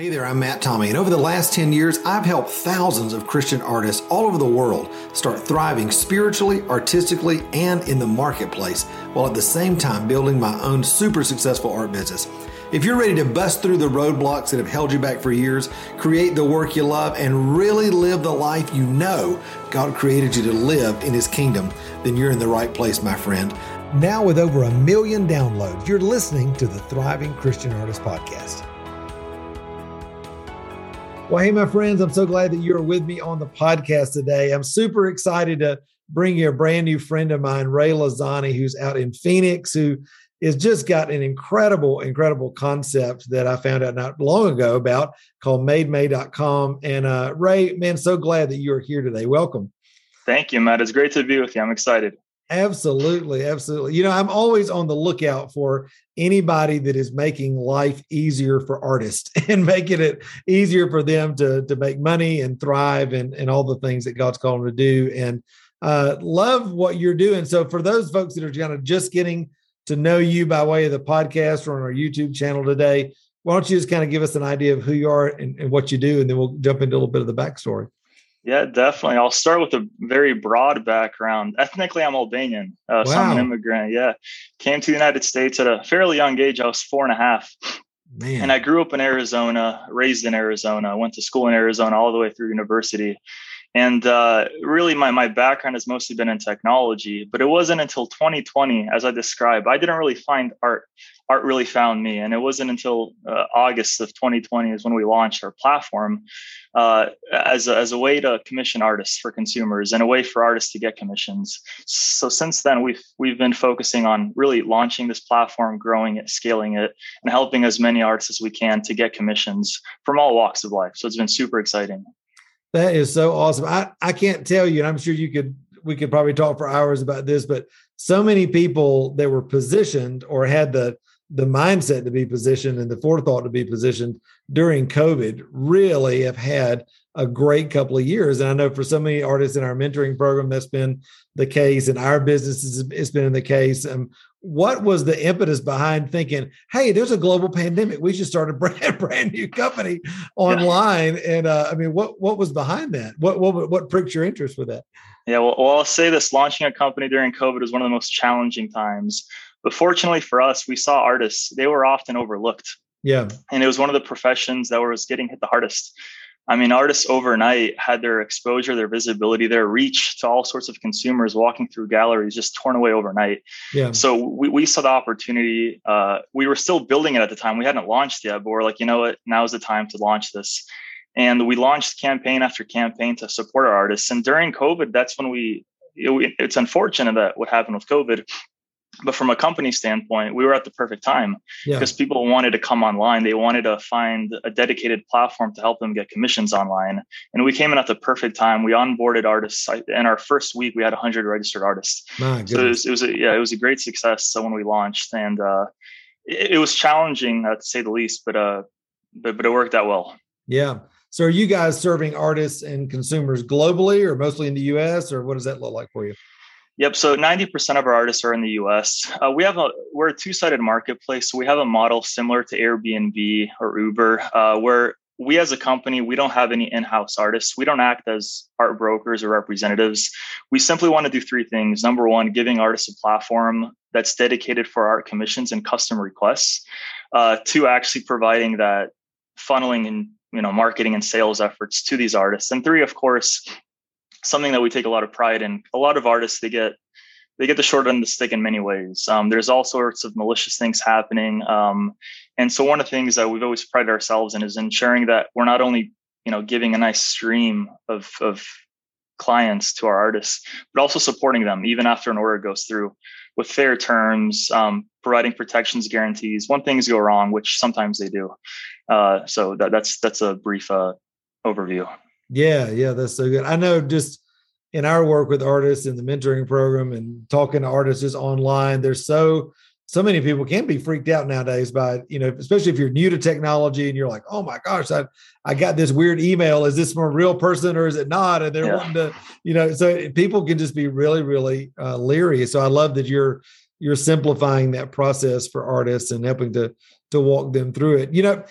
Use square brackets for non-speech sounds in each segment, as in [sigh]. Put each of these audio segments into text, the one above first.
Hey there, I'm Matt Tommey, and over the last 10 years, I've helped thousands of Christian artists all over the world start thriving spiritually, artistically, and in the marketplace, while at the same time building my own super successful art business. If you're ready to bust through the roadblocks that have held you back for years, create the work you love, and really live the life you know God created you to live in His kingdom, then you're in the right place, my friend. Now, with over a million downloads, you're listening to the Thriving Christian Artist Podcast. Well, hey, my friends, I'm so glad that you're with me on the podcast today. I'm super excited to bring you a brand new friend of mine, Rei Llazani, who's out in Phoenix, who has just got an incredible, incredible concept that I found out not long ago about called mademay.com. And uh, Rei, man, so glad that you're here today. Welcome. Thank you, Matt. It's great to be with you. I'm excited. Absolutely, absolutely. You know, I'm always on the lookout for anybody that is making life easier for artists [laughs] and making it easier for them to to make money and thrive and and all the things that God's called them to do. And uh, love what you're doing. So for those folks that are kind of just getting to know you by way of the podcast or on our YouTube channel today, why don't you just kind of give us an idea of who you are and, and what you do, and then we'll jump into a little bit of the backstory. Yeah, definitely. I'll start with a very broad background. Ethnically, I'm Albanian, uh, wow. so I'm an immigrant. Yeah, came to the United States at a fairly young age. I was four and a half, Man. and I grew up in Arizona, raised in Arizona. went to school in Arizona all the way through university. And uh, really, my, my background has mostly been in technology, but it wasn't until 2020, as I described, I didn't really find art. Art really found me. And it wasn't until uh, August of 2020 is when we launched our platform uh, as, a, as a way to commission artists for consumers and a way for artists to get commissions. So since then, we've, we've been focusing on really launching this platform, growing it, scaling it, and helping as many artists as we can to get commissions from all walks of life. So it's been super exciting. That is so awesome. I, I can't tell you, and I'm sure you could we could probably talk for hours about this, but so many people that were positioned or had the the mindset to be positioned and the forethought to be positioned during COVID really have had a great couple of years. And I know for so many artists in our mentoring program, that's been the case. In our businesses, it's been the case. Um, what was the impetus behind thinking, hey, there's a global pandemic. We should start a [laughs] brand, brand new company online. Yeah. And uh, I mean, what what was behind that? What what what pricked your interest with that? Yeah, well, well, I'll say this: launching a company during COVID was one of the most challenging times. But fortunately for us, we saw artists; they were often overlooked. Yeah, and it was one of the professions that was getting hit the hardest. I mean, artists overnight had their exposure, their visibility, their reach to all sorts of consumers walking through galleries just torn away overnight. Yeah. So we, we saw the opportunity. Uh, we were still building it at the time. We hadn't launched yet, but we're like, you know what? Now's the time to launch this. And we launched campaign after campaign to support our artists. And during COVID, that's when we, it, it's unfortunate that what happened with COVID from a company standpoint we were at the perfect time yeah. because people wanted to come online. They wanted to find a dedicated platform to help them get commissions online. And we came in at the perfect time. We onboarded artists. In our first week we had 100 registered artists. So it was, it was, a, yeah it was a great success. So when we launched and uh, it, it, was challenging uh, to say the least but uh but, but it worked out well. Yeah. So are you guys serving artists and consumers globally or mostly in the us or what does that look like for you Yep. So 90% of our artists are in the US. Uh, we have a, we're a two sided marketplace. So we have a model similar to Airbnb or Uber, uh, where we as a company, we don't have any in house artists. We don't act as art brokers or representatives. We simply want to do three things. Number one, giving artists a platform that's dedicated for art commissions and custom requests. Uh, two, actually providing that funneling and you know marketing and sales efforts to these artists and three of course something that we take a lot of pride in. A lot of artists they get they get the short end of the stick in many ways. Um, there's all sorts of malicious things happening, um, and so one of the things that we've always prided ourselves in is ensuring that we're not only you know giving a nice stream of of clients to our artists, but also supporting them even after an order goes through with fair terms, um, providing protections guarantees when things go wrong, which sometimes they do. Uh, so that, that's that's a brief uh, overview. Yeah, yeah, that's so good. I know just in our work with artists in the mentoring program and talking to artists just online, there's so so many people can be freaked out nowadays by you know especially if you're new to technology and you're like oh my gosh i i got this weird email is this from a real person or is it not and they're yeah. wanting to you know so people can just be really really uh, leery so i love that you're you're simplifying that process for artists and helping to to walk them through it you know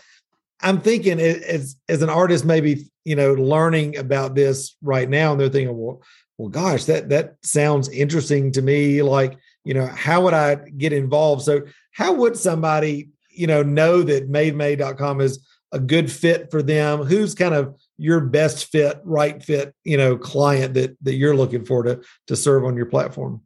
I'm thinking as as an artist, maybe you know, learning about this right now, and they're thinking, well, well, gosh, that that sounds interesting to me. Like, you know, how would I get involved? So, how would somebody, you know, know that MadeMay.com is a good fit for them? Who's kind of your best fit, right fit, you know, client that that you're looking for to to serve on your platform?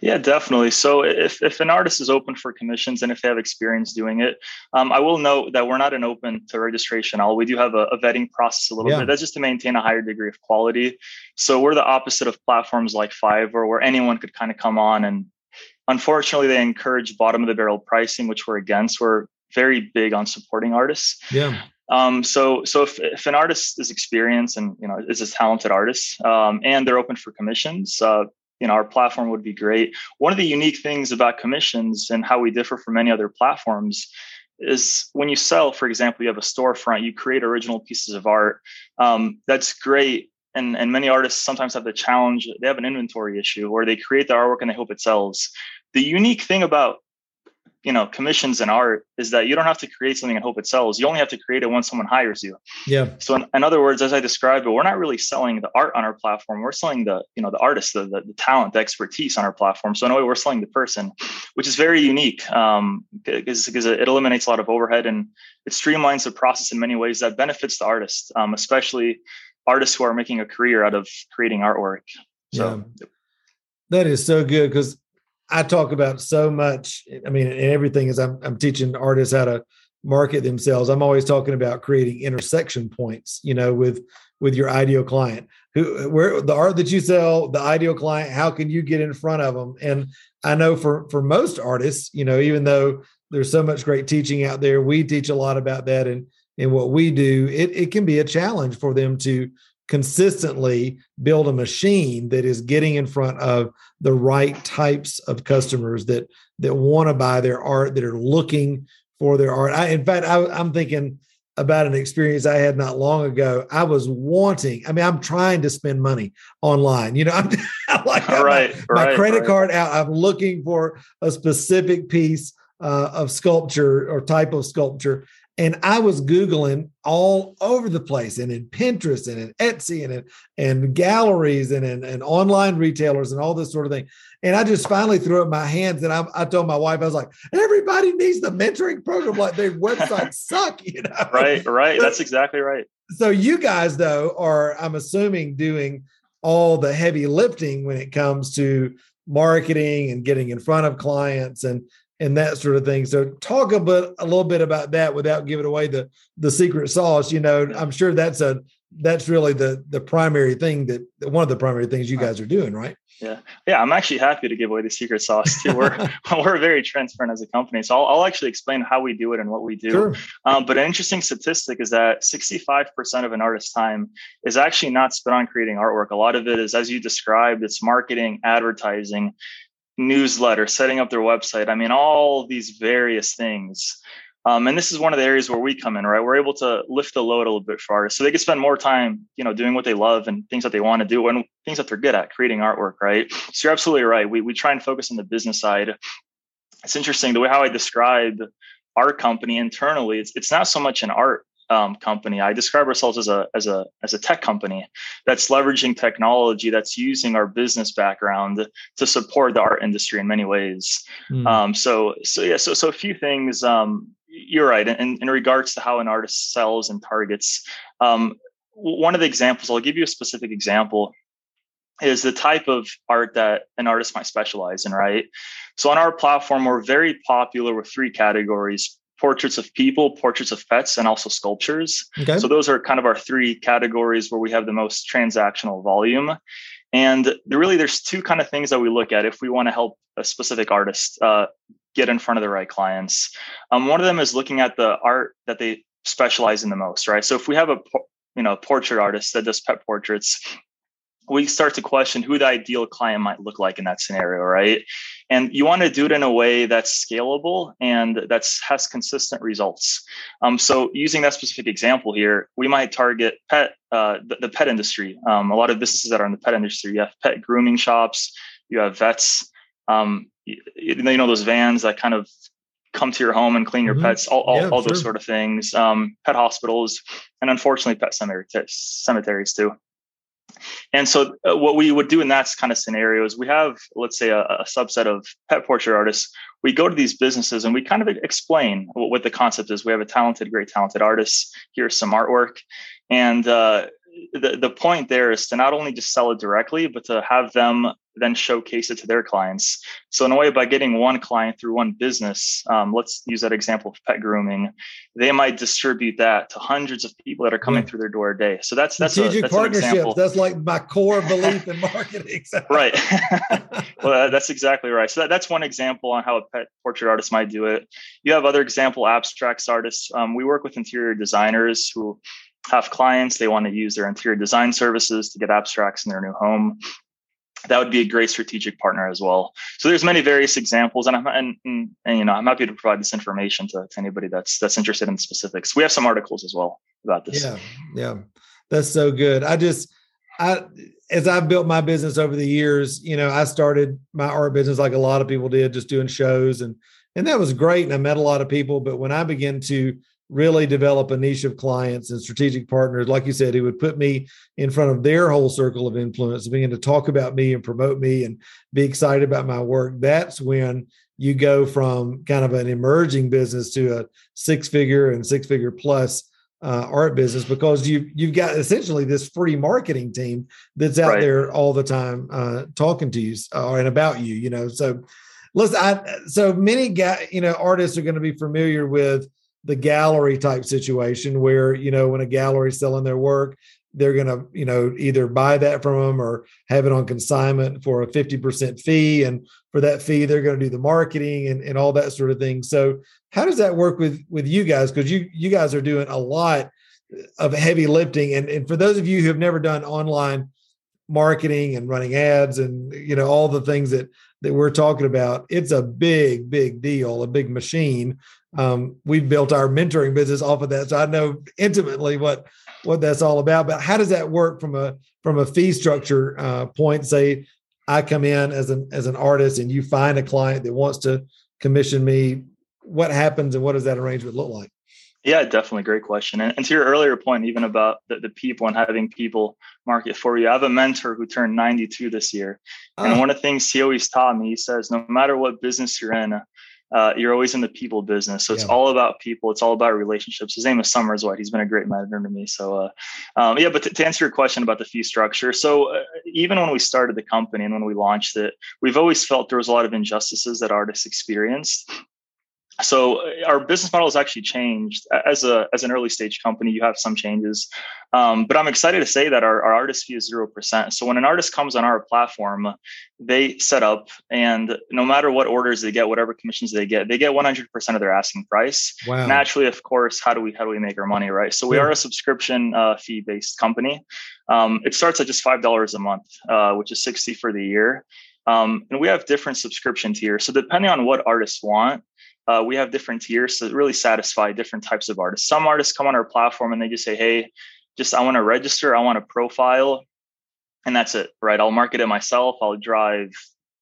Yeah, definitely. So if, if an artist is open for commissions and if they have experience doing it, um, I will note that we're not an open to registration all. We do have a, a vetting process a little yeah. bit. That's just to maintain a higher degree of quality. So we're the opposite of platforms like Fiverr where anyone could kind of come on and unfortunately they encourage bottom of the barrel pricing, which we're against. We're very big on supporting artists. Yeah. Um, so so if, if an artist is experienced and you know is a talented artist um, and they're open for commissions, uh, you know our platform would be great. One of the unique things about commissions and how we differ from many other platforms is when you sell for example you have a storefront you create original pieces of art um, that's great. And and many artists sometimes have the challenge they have an inventory issue where they create the artwork and they hope it sells. The unique thing about you know commissions and art is that you don't have to create something and hope it sells. You only have to create it when someone hires you. Yeah. So in, in other words as i described it we're not really selling the art on our platform. We're selling the you know the artist the, the, the talent the expertise on our platform. So in a way we're selling the person which is very unique um because, because it eliminates a lot of overhead and it streamlines the process in many ways that benefits the artist um, especially artists who are making a career out of creating artwork. So yeah. that is so good because I talk about so much. I mean, and everything is I'm, I'm teaching artists how to market themselves. I'm always talking about creating intersection points, you know, with with your ideal client. Who where the art that you sell, the ideal client, how can you get in front of them? And I know for for most artists, you know, even though there's so much great teaching out there, we teach a lot about that and and what we do, it, it can be a challenge for them to consistently build a machine that is getting in front of the right types of customers that that want to buy their art that are looking for their art. I, in fact I, i'm thinking about an experience i had not long ago. I was wanting i mean i'm trying to spend money online you know [laughs] i'm, like right, my, my right, credit right. card out. I'm looking for a specific piece uh, of sculpture or type of sculpture and I was Googling all over the place and in Pinterest and in Etsy and in and galleries and in and online retailers and all this sort of thing. And I just finally threw up my hands and I, I told my wife, I was like, everybody needs the mentoring program. Like their websites [laughs] suck, you know? Right, right. That's exactly right. So you guys though are, I'm assuming, doing all the heavy lifting when it comes to marketing and getting in front of clients and and that sort of thing. So talk a bit a little bit about that without giving away the the secret sauce. You know, I'm sure that's a that's really the the primary thing that one of the primary things you guys are doing, right? Yeah, yeah. I'm actually happy to give away the secret sauce too. We're [laughs] [laughs] we're very transparent as a company, so I'll, I'll, actually explain how we do it and what we do. Sure. Um, but an interesting statistic is that 65% of an artist's time is actually not spent on creating artwork. A lot of it is, as you described, it's marketing, advertising, newsletter, setting up their website. I mean, all these various things. Um, and this is one of the areas where we come in, right? We're able to lift the load a little bit for artists, so they can spend more time, you know, doing what they love and things that they want to do and things that they're good at, creating artwork, right? So you're absolutely right. We we try and focus on the business side. It's interesting the way how I describe our company internally. It's it's not so much an art um, company. I describe ourselves as a as a as a tech company that's leveraging technology that's using our business background to support the art industry in many ways. Mm. Um, so so yeah so so a few things. Um, you're right in, in regards to how an artist sells and targets. Um, one of the examples I'll give you a specific example is the type of art that an artist might specialize in, right? So on our platform, we're very popular with three categories portraits of people, portraits of pets, and also sculptures. Okay. So those are kind of our three categories where we have the most transactional volume. And really, there's two kind of things that we look at if we want to help a specific artist uh, get in front of the right clients. Um, one of them is looking at the art that they specialize in the most, right? So if we have a you know portrait artist that does pet portraits, we start to question who the ideal client might look like in that scenario, right? And you want to do it in a way that's scalable and that's has consistent results. Um, so using that specific example here, we might target pet uh, the, the, pet industry. Um, a lot of businesses that are in the pet industry, you have pet grooming shops, you have vets, um, you, you know those vans that kind of come to your home and clean your mm-hmm. pets, all, all, yeah, all those sure. sort of things. Um, pet hospitals, and unfortunately, pet cemeteries too. And so, uh, what we would do in that kind of scenario is we have, let's say, a, a, subset of pet portrait artists. We go to these businesses and we kind of explain what, what the concept is. We have a talented, great, talented artist. Here's some artwork, and uh, the, the point there is to not only just sell it directly, but to have them then showcase it to their clients. So in a way, by getting one client through one business, um, let's use that example of pet grooming, they might distribute that to hundreds of people that are coming yeah. through their door a day. So that's that's strategic a, that's partnerships. That's like my core belief in marketing. [laughs] right. [laughs] well, that's exactly right. So that, that's one example on how a pet portrait artist might do it. You have other example abstracts artists. Um, we work with interior designers who have clients they want to use their interior design services to get abstracts in their new home. That would be a great strategic partner as well. So there's many various examples and i'm and, and, and, you know i'm happy to provide this information to, to anybody that's that's interested in specifics. We have some articles as well about this. Yeah yeah. That's so good. I just i as i've built my business over the years you know i started my art business like a lot of people did just doing shows and and that was great and i met a lot of people but when i began to really develop a niche of clients and strategic partners. Like you said, he would put me in front of their whole circle of influence, begin to talk about me and promote me and be excited about my work. That's when you go from kind of an emerging business to a six figure and six figure plus uh, art business because you you've got essentially this free marketing team that's out right. there all the time uh, talking to you uh, and about you. You know, so listen. I, so many guy, you know, artists are going to be familiar with the gallery type situation where you know when a gallery is selling their work they're going to you know either buy that from them or have it on consignment for a 50% fee. And for that fee they're going to do the marketing and, and all that sort of thing. So how does that work with with you guys? Because you you guys are doing a lot of heavy lifting. And, and for those of you who have never done online marketing and running ads and you know all the things that that we're talking about it's a big big deal a big machine. Um, we've built our mentoring business off of that so i know intimately what what that's all about. But how does that work from a from a fee structure uh, point? Say i come in as an as an artist and you find a client that wants to commission me what happens and what does that arrangement look like yeah, definitely. Great question. And, to your earlier point, even about the, the people and having people market for you, I have a mentor who turned 92 this year. And ah. one of the things he always taught me, he says, no matter what business you're in, uh, you're always in the people business. So it's yeah. all about people. It's all about relationships. His name is Summers White. He's been a great mentor to me. So, uh, um, yeah, but to, to, answer your question about the fee structure. So uh, even when we started the company and when we launched it, we've always felt there was a lot of injustices that artists experienced so our business model has actually changed. As a as an early stage company you have some changes. Um, but i'm excited to say that our, our artist fee is 0% so when an artist comes on our platform they set up and no matter what orders they get whatever commissions they get they get 100% of their asking price. Wow. naturally of course how do we how do we make our money right? So we are a subscription uh, fee based company. Um, it starts at just $5 a month uh, which is 60 for the year. Um, and we have different subscription tiers so depending on what artists want uh, we have different tiers to really satisfy different types of artists. Some artists come on our platform and they just say, "Hey, just I want to register, I want a profile," and that's it. Right? I'll market it myself. I'll drive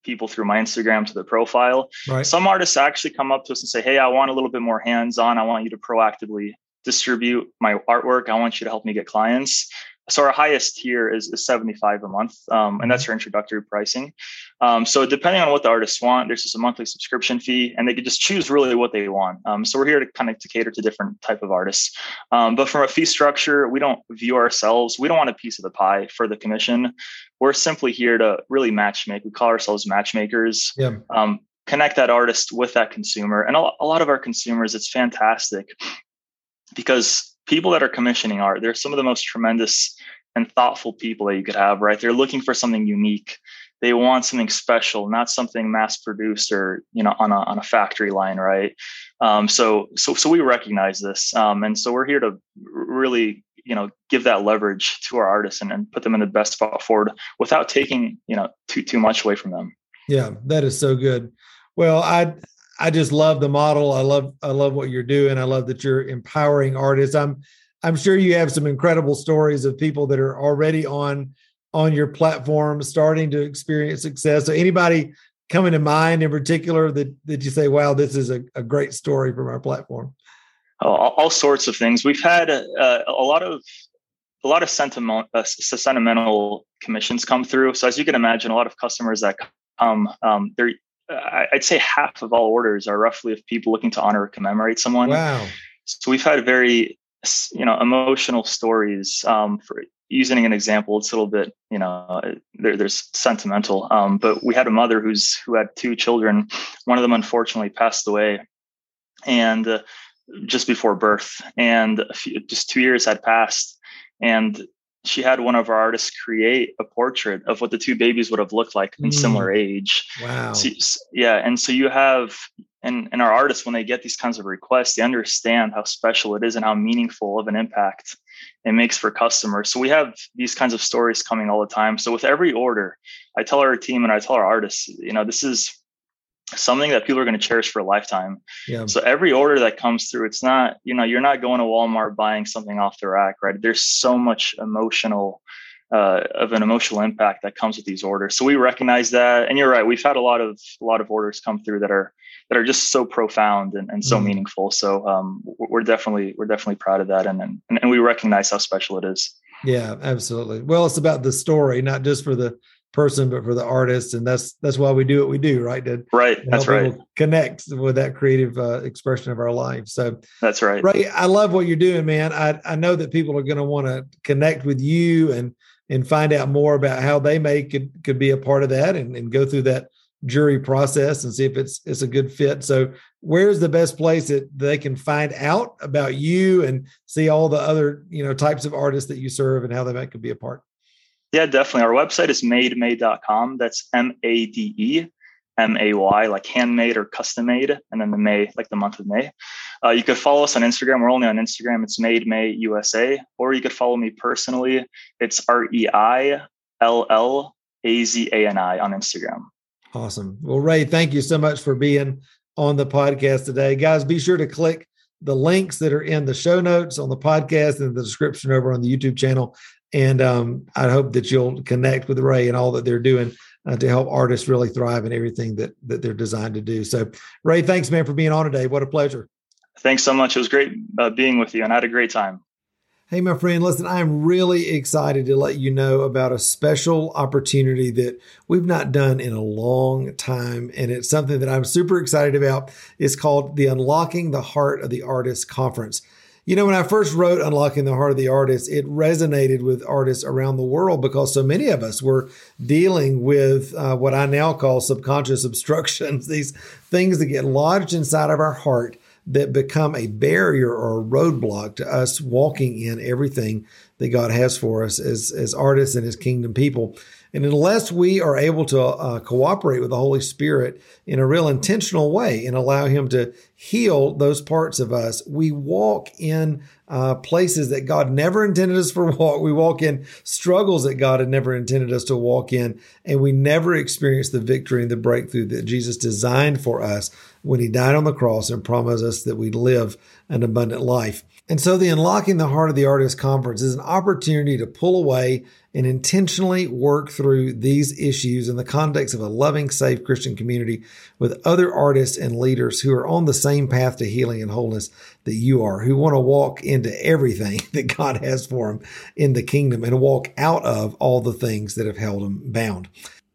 people through my Instagram to the profile. Right. Some artists actually come up to us and say, "Hey, I want a little bit more hands-on. I want you to proactively distribute my artwork. I want you to help me get clients." So our highest tier is, is 75 a month um, and that's mm-hmm. our introductory pricing. Um, so depending on what the artists want there's just a monthly subscription fee and they can just choose really what they want. Um, so we're here to kind of to cater to different type of artists. Um, but from a fee structure we don't view ourselves we don't want a piece of the pie for the commission. We're simply here to really matchmake we call ourselves matchmakers. Yeah. Um, connect that artist with that consumer and a lot of our consumers it's fantastic because people that are commissioning art, they're some of the most tremendous and thoughtful people that you could have, right? They're looking for something unique. They want something special, not something mass produced or you know on a on a factory line, right? Um, so so so we recognize this, um, and so we're here to really you know give that leverage to our artists and, and put them in the best spot forward without taking you know too too much away from them. Yeah, that is so good. Well, I I just love the model. I love I love what you're doing. I love that you're empowering artists. I'm I'm sure you have some incredible stories of people that are already on on your platform starting to experience success. So anybody coming to mind in particular that that you say, "Wow, this is a, a great story from our platform"? Oh, all, sorts of things. We've had uh, a lot of a lot of sentiment, uh, sentimental commissions come through. So as you can imagine, a lot of customers that come, um, they're I'd say half of all orders are roughly of people looking to honor or commemorate someone. Wow. So we've had very, you know, emotional stories. Um, for using an example, it's a little bit, you know, there, there's sentimental. Um, but we had a mother who's who had two children. One of them unfortunately passed away, and uh, just before birth, and few, just two years had passed, and she had one of our artists create a portrait of what the two babies would have looked like in mm. similar age. Wow. So, yeah. And so you have, and, and our artists, when they get these kinds of requests, they understand how special it is and how meaningful of an impact it makes for customers. So we have these kinds of stories coming all the time. So with every order, I tell our team and I tell our artists, you know, this is something that people are going to cherish for a lifetime. Yeah. So every order that comes through, it's not, you know, you're not going to Walmart buying something off the rack, right? There's so much emotional uh, of an emotional impact that comes with these orders. So we recognize that. And you're right, we've had a lot of a lot of orders come through that are that are just so profound and, and so mm. meaningful. So um, we're definitely we're definitely proud of that and, and and we recognize how special it is. Yeah, absolutely. Well, it's about the story, not just for the person, but for the artist, and that's that's why we do what we do, right? To, right. That's right. Connect with that creative uh, expression of our life. So that's right. Right. I love what you're doing, man. I I know that people are going to want to connect with you and and find out more about how they may could could be a part of that and, and go through that jury process and see if it's it's a good fit. So where's the best place that they can find out about you and see all the other you know types of artists that you serve and how they might could be a part? Yeah, definitely. Our website is mademay.com. That's M A D E M A Y, like handmade or custom made, and then the May, like the month of May. Uh, you could follow us on Instagram. We're only on Instagram. It's Made May USA, or you could follow me personally. It's R E I L L A Z A N I on Instagram. Awesome. Well, Rei, thank you so much for being on the podcast today. Guys, be sure to click the links that are in the show notes on the podcast and the description over on the YouTube channel and um, I hope that you'll connect with Rei and all that they're doing uh, to help artists really thrive in everything that that they're designed to do. So, Rei, thanks, man, for being on today. What a pleasure. Thanks so much. It was great uh, being with you, and I had a great time. Hey, my friend, listen, I'm really excited to let you know about a special opportunity that we've not done in a long time. And it's something that I'm super excited about. It's called the Unlocking the Heart of the Artist Conference. You know, when I first wrote Unlocking the Heart of the Artist, it resonated with artists around the world because so many of us were dealing with uh, what I now call subconscious [laughs] obstructions, these things that get lodged inside of our heart that become a barrier or a roadblock to us walking in everything that God has for us as, as artists and as kingdom people. And unless we are able to uh, cooperate with the Holy Spirit in a real intentional way and allow Him to heal those parts of us, we walk in uh, places that God never intended us for [laughs] walk. We walk in struggles that God had never intended us to walk in, and we never experience the victory and the breakthrough that Jesus designed for us when He died on the cross and promised us that we live an abundant life. And so the Unlocking the Heart of the Artist Conference is an opportunity to pull away and intentionally work through these issues in the context of a loving, safe Christian community with other artists and leaders who are on the same path to healing and wholeness that you are, who want to walk into everything [laughs] that God has for them in the kingdom and walk out of all the things that have held them bound.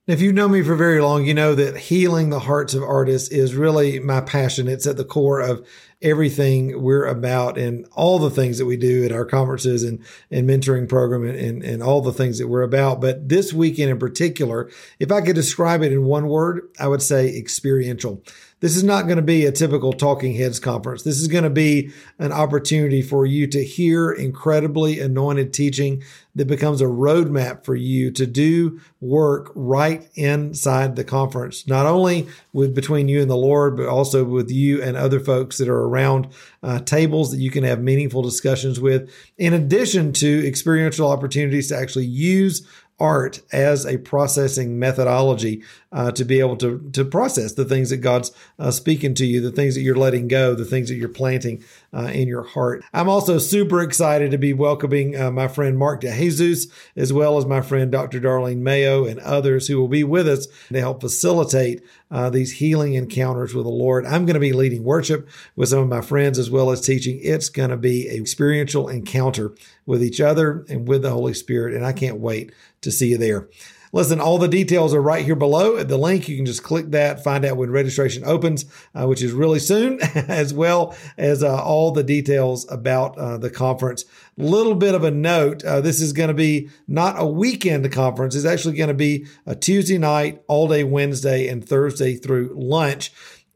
If you've known me for very long, you know that healing the hearts of artists is really my passion. It's at the core of everything we're about and all the things that we do at our conferences and, and mentoring program and, and, and all the things that we're about. But this weekend in particular, if I could describe it in one word, I would say experiential. This is not going to be a typical talking heads conference. This is going to be an opportunity for you to hear incredibly anointed teaching that becomes a roadmap for you to do work right inside the conference, not only with between you and the Lord, but also with you and other folks that are around uh, tables that you can have meaningful discussions with, in addition to experiential opportunities to actually use art as a processing methodology uh, to be able to to process the things that God's uh, speaking to you, the things that you're letting go, the things that you're planting uh, in your heart. I'm also super excited to be welcoming uh, my friend Mark DeJesus, as well as my friend Dr. Darlene Mayo and others who will be with us to help facilitate uh, these healing encounters with the Lord. I'm going to be leading worship with some of my friends as well as teaching. It's going to be a experiential encounter with each other and with the Holy Spirit, and I can't wait to see you there. Listen, all the details are right here below at the link. You can just click that, find out when registration opens, uh, which is really soon, [laughs] as well as uh, all the details about uh, the conference. Little bit of a note uh, this is going to be not a weekend conference, it's actually going to be a Tuesday night, all day Wednesday, and Thursday through lunch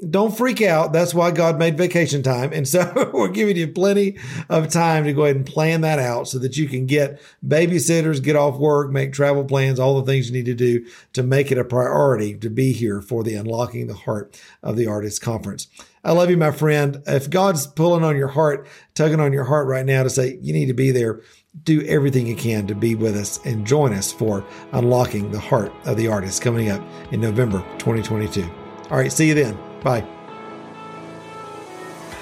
don't freak out. That's why God made vacation time. And so [laughs] we're giving you plenty of time to go ahead and plan that out so that you can get babysitters, get off work, make travel plans, all the things you need to do to make it a priority to be here for the Unlocking the Heart of the Artist Conference. I love you, my friend. If God's pulling on your heart, tugging on your heart right now to say you need to be there, do everything you can to be with us and join us for Unlocking the Heart of the Artist coming up in November 2022. All right, see you then. Bye.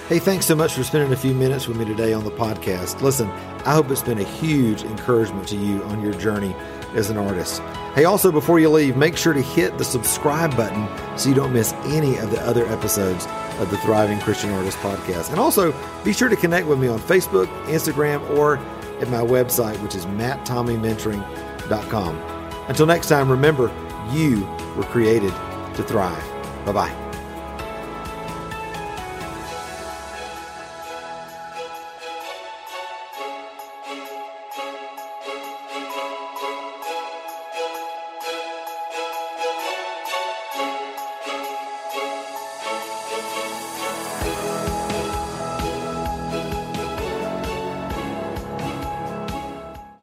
Hey, thanks so much for spending a few minutes with me today on the podcast. Listen, I hope it's been a huge encouragement to you on your journey as an artist. Hey, also, before you leave, make sure to hit the subscribe button so you don't miss any of the other episodes of the Thriving Christian Artist podcast. And also, be sure to connect with me on Facebook, Instagram, or at my website, which is matttommeymentoring.com. Until next time, remember, you were created to thrive. Bye bye.